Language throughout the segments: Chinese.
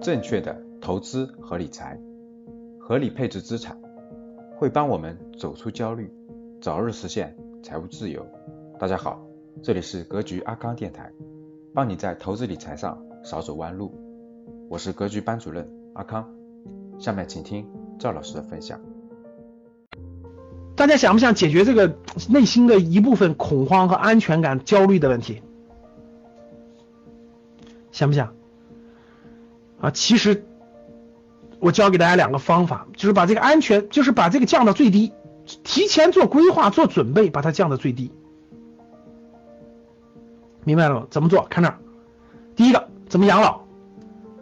正确的投资和理财，合理配置资产，会帮我们走出焦虑，早日实现财务自由。大家好，这里是格局阿康电台，帮你在投资理财上少走弯路。我是格局班主任阿康，下面请听赵老师的分享。大家想不想解决这个内心的一部分恐慌和安全感焦虑的问题？想不想？啊，其实我教给大家两个方法，就是把这个安全，就是把这个降到最低，提前做规划、做准备，把它降到最低。明白了吗？怎么做？看这儿，第一个怎么养老？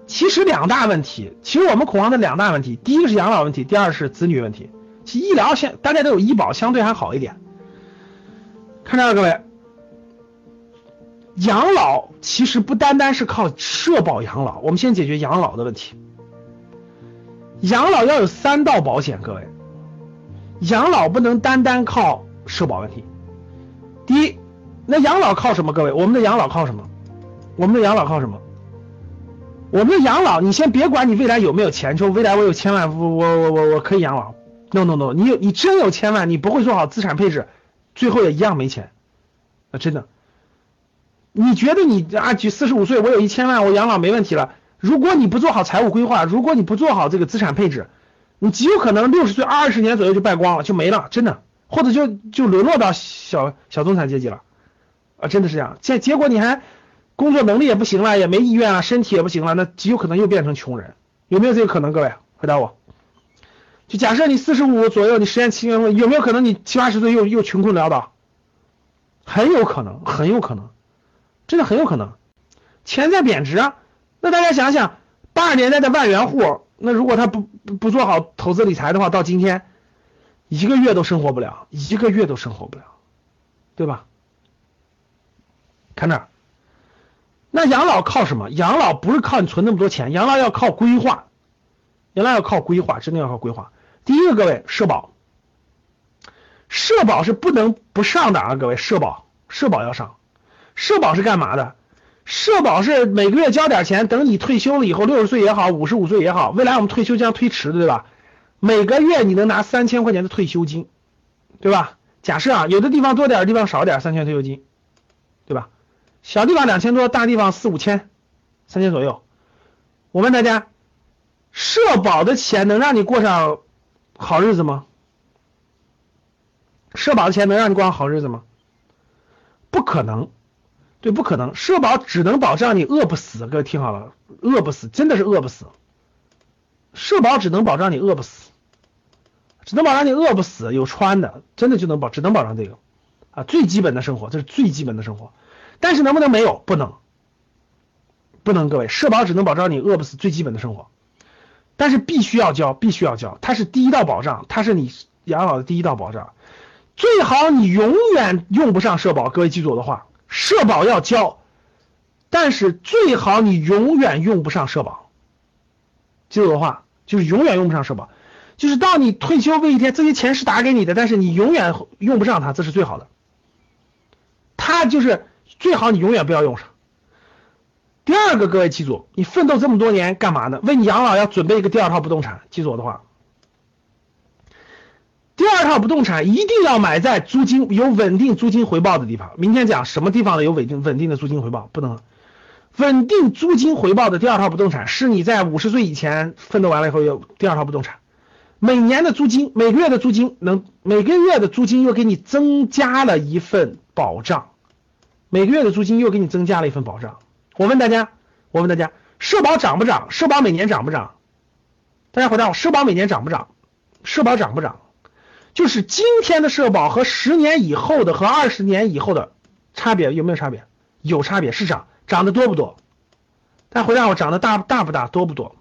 其实两大问题，其实我们恐慌的两大问题，第一个是养老问题，第二是子女问题。其医疗现大家都有医保，相对还好一点。看这儿，各位。养老其实不单单是靠社保养老，我们先解决养老的问题。养老要有三道保险，各位，养老不能单单靠社保问题。第一，那养老靠什么？各位，我们的养老靠什么？我们的养老靠什么？我们的养老，你先别管你未来有没有钱，说未来我有千万，我我我我我可以养老。No No No，你有你真有千万，你不会做好资产配置，最后也一样没钱。啊，真的。你觉得你啊，几四十五岁，我有一千万，我养老没问题了。如果你不做好财务规划，如果你不做好这个资产配置，你极有可能六十岁二十年左右就败光了，就没了，真的，或者就就沦落到小小中产阶级了，啊，真的是这样。结结果你还工作能力也不行了，也没意愿了，身体也不行了，那极有可能又变成穷人，有没有这个可能？各位回答我。就假设你四十五左右，你实验期间有没有可能你七八十岁又又穷困潦倒？很有可能，很有可能。真的很有可能，钱在贬值。那大家想想，八十年代的万元户，那如果他不不做好投资理财的话，到今天一个月都生活不了，一个月都生活不了，对吧？看这儿，那养老靠什么？养老不是靠你存那么多钱，养老要靠规划，养老要靠规划，真的要靠规划。第一个，各位，社保，社保是不能不上的啊，各位，社保，社保要上。社保是干嘛的？社保是每个月交点钱，等你退休了以后，六十岁也好，五十五岁也好，未来我们退休将推迟，对吧？每个月你能拿三千块钱的退休金，对吧？假设啊，有的地方多点，地方少点，三千退休金，对吧？小地方两千多，大地方四五千，三千左右。我问大家，社保的钱能让你过上好日子吗？社保的钱能让你过上好日子吗？不可能。对，不可能，社保只能保障你饿不死，各位听好了，饿不死，真的是饿不死。社保只能保障你饿不死，只能保障你饿不死，有穿的，真的就能保，只能保障这个啊，最基本的生活，这是最基本的生活。但是能不能没有？不能，不能，各位，社保只能保障你饿不死最基本的生活，但是必须要交，必须要交，它是第一道保障，它是你养老的第一道保障。最好你永远用不上社保，各位记住我的话。社保要交，但是最好你永远用不上社保。记住的话，就是永远用不上社保，就是到你退休那一天，这些钱是打给你的，但是你永远用不上它，这是最好的。它就是最好你永远不要用上。第二个，各位记住，你奋斗这么多年干嘛呢？为你养老要准备一个第二套不动产。记住我的话。第二套不动产一定要买在租金有稳定租金回报的地方。明天讲什么地方的有稳定稳定的租金回报，不能稳定租金回报的第二套不动产是你在五十岁以前奋斗完了以后有第二套不动产，每年的租金每个月的租金能每个月的租金又给你增加了一份保障，每个月的租金又给你增加了一份保障。我问大家，我问大家，社保涨不涨？社保每年涨不涨？大家回答我，社保每年涨不涨？社保涨不涨？就是今天的社保和十年以后的和二十年以后的差别有没有差别？有差别，是涨，涨得多不多？大家回答我，涨得大大不大，多不多？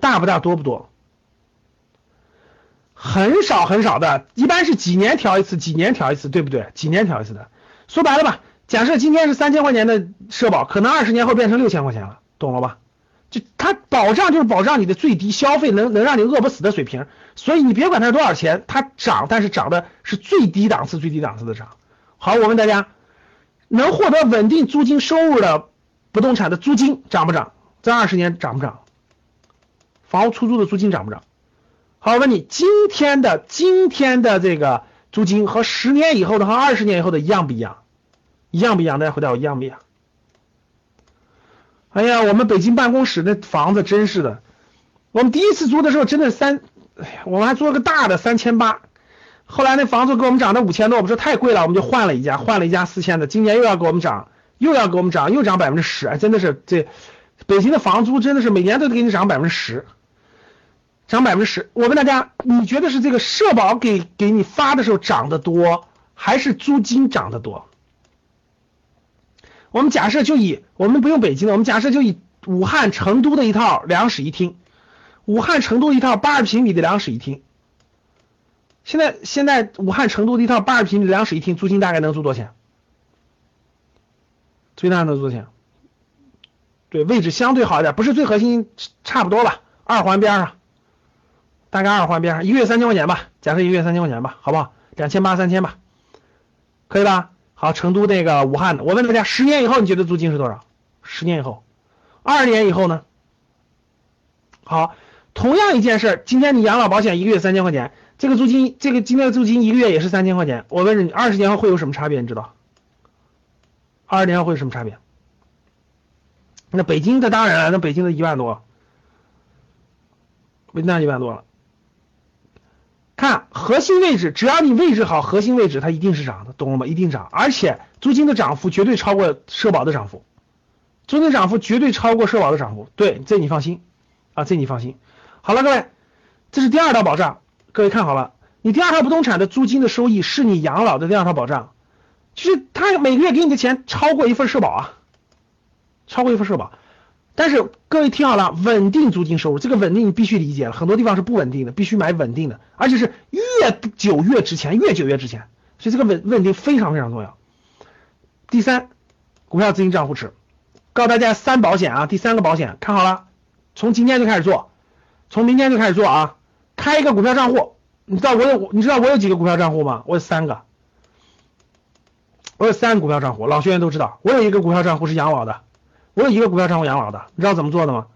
大不大，多不多？很少很少的，一般是几年调一次，几年调一次，对不对？几年调一次的。说白了吧，假设今天是三千块钱的社保，可能二十年后变成六千块钱了，懂了吧？就它保障就是保障你的最低消费能能让你饿不死的水平，所以你别管它是多少钱，它涨，但是涨的是最低档次、最低档次的涨。好，我问大家，能获得稳定租金收入的不动产的租金涨不涨？这二十年涨不涨？房屋出租的租金涨不涨？好，我问你，今天的今天的这个租金和十年以后的和二十年以后的一样不一样？一样不一样？大家回答我一样不一样？哎呀，我们北京办公室那房子真是的，我们第一次租的时候真的三，哎呀，我们还租了个大的三千八，后来那房子给我们涨到五千多，我们说太贵了，我们就换了一家，换了一家四千的，今年又要给我们涨，又要给我们涨，又涨百分之十，哎，真的是这北京的房租真的是每年都给你涨百分之十。涨百分之十，我问大家，你觉得是这个社保给给你发的时候涨得多，还是租金涨得多？我们假设就以我们不用北京的，我们假设就以武汉、成都的一套两室一厅，武汉、成都一套八十平米的两室一厅，现在现在武汉、成都的一套八十平米的两室一厅，租金大概能租多少钱？租金大概能租多少钱？对，位置相对好一点，不是最核心，差不多吧，二环边上。大概二环边上，一个月三千块钱吧，假设一个月三千块钱吧，好不好？两千八三千吧，可以吧？好，成都那个武汉的，我问大家，十年以后你觉得租金是多少？十年以后，二十年以后呢？好，同样一件事，今天你养老保险一个月三千块钱，这个租金，这个今天的租金一个月也是三千块钱，我问你，二十年后会有什么差别？你知道？二十年后会有什么差别？那北京的当然了，那北京的一万多，北京一万多了。看核心位置，只要你位置好，核心位置它一定是涨的，懂了吗？一定涨，而且租金的涨幅绝对超过社保的涨幅，租金涨幅绝对超过社保的涨幅，对，这你放心啊，这你放心。好了，各位，这是第二套保障，各位看好了，你第二套不动产的租金的收益是你养老的第二套保障，就是他每个月给你的钱超过一份社保啊，超过一份社保。但是各位听好了，稳定租金收入，这个稳定你必须理解了，很多地方是不稳定的，必须买稳定的，而且是越久越值钱，越久越值钱，所以这个稳稳定非常非常重要。第三，股票资金账户池，告诉大家三保险啊，第三个保险看好了，从今天就开始做，从明天就开始做啊，开一个股票账户，你知道我有你知道我有几个股票账户吗？我有三个，我有三个股票账户，老学员都知道，我有一个股票账户是养老的。我有一个股票账户养老的，你知道怎么做的吗？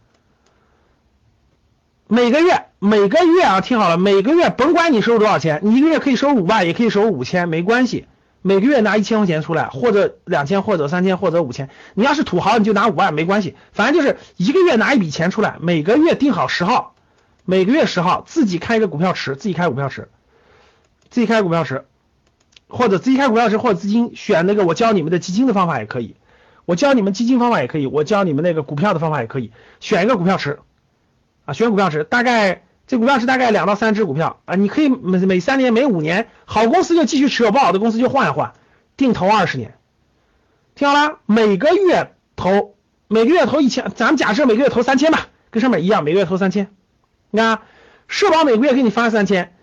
每个月每个月啊，听好了，每个月甭管你收入多少钱，你一个月可以收入五万，也可以收入五千，没关系。每个月拿一千块钱出来，或者两千，或者三千，或者五千。你要是土豪，你就拿五万，没关系。反正就是一个月拿一笔钱出来，每个月定好十号，每个月十号自己开一个股票池，自己开股票池，自己开股票池，或者自己开股票池，或者资金选那个我教你们的基金的方法也可以。我教你们基金方法也可以，我教你们那个股票的方法也可以，选一个股票池啊，选股票池，大概这股票池大概两到三只股票啊，你可以每每三年、每五年，好公司就继续持有，不好的公司就换一换，定投二十年，听好了，每个月投，每个月投一千，咱们假设每个月投三千吧，跟上面一样，每个月投三千，你看社保每个月给你发三千，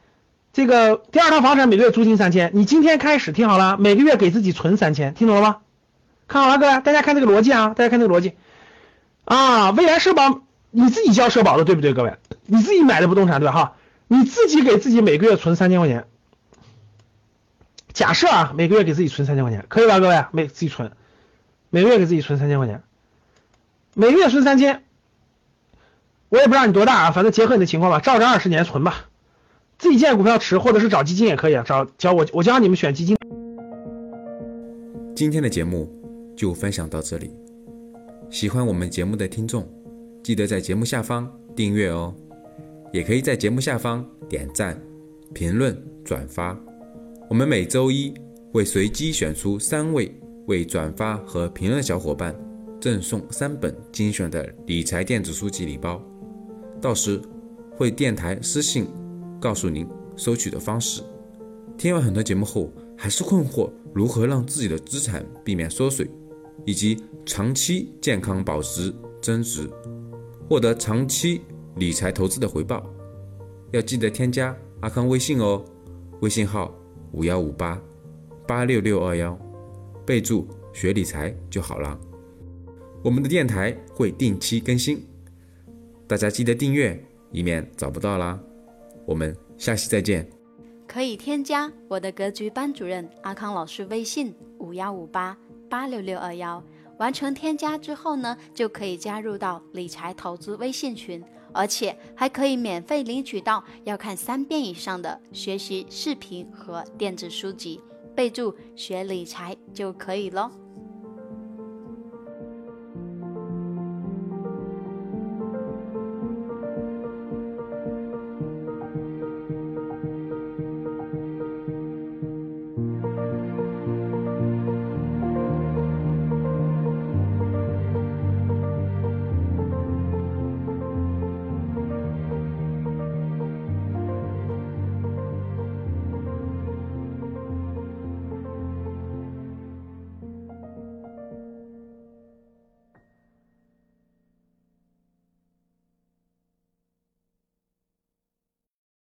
这个第二套房产每个月租金三千，你今天开始听好了，每个月给自己存三千，听懂了吗？看好了，各位，大家看这个逻辑啊，大家看这个逻辑啊，未来社保你自己交社保的，对不对？各位，你自己买的不动产对吧？哈，你自己给自己每个月存三千块钱，假设啊，每个月给自己存三千块钱，可以吧？各位，每自己存，每个月给自己存三千块钱，每个月存三千，我也不知道你多大啊，反正结合你的情况吧，照着二十年存吧，自己建股票池，或者是找基金也可以啊，找教我，我教你们选基金。今天的节目。就分享到这里。喜欢我们节目的听众，记得在节目下方订阅哦，也可以在节目下方点赞、评论、转发。我们每周一会随机选出三位为转发和评论的小伙伴，赠送三本精选的理财电子书籍礼包。到时会电台私信告诉您收取的方式。听完很多节目后，还是困惑如何让自己的资产避免缩水？以及长期健康保值增值，获得长期理财投资的回报，要记得添加阿康微信哦，微信号五幺五八八六六二幺，备注学理财就好了。我们的电台会定期更新，大家记得订阅，以免找不到啦。我们下期再见。可以添加我的格局班主任阿康老师微信五幺五八。八六六二幺，完成添加之后呢，就可以加入到理财投资微信群，而且还可以免费领取到要看三遍以上的学习视频和电子书籍，备注学理财就可以喽。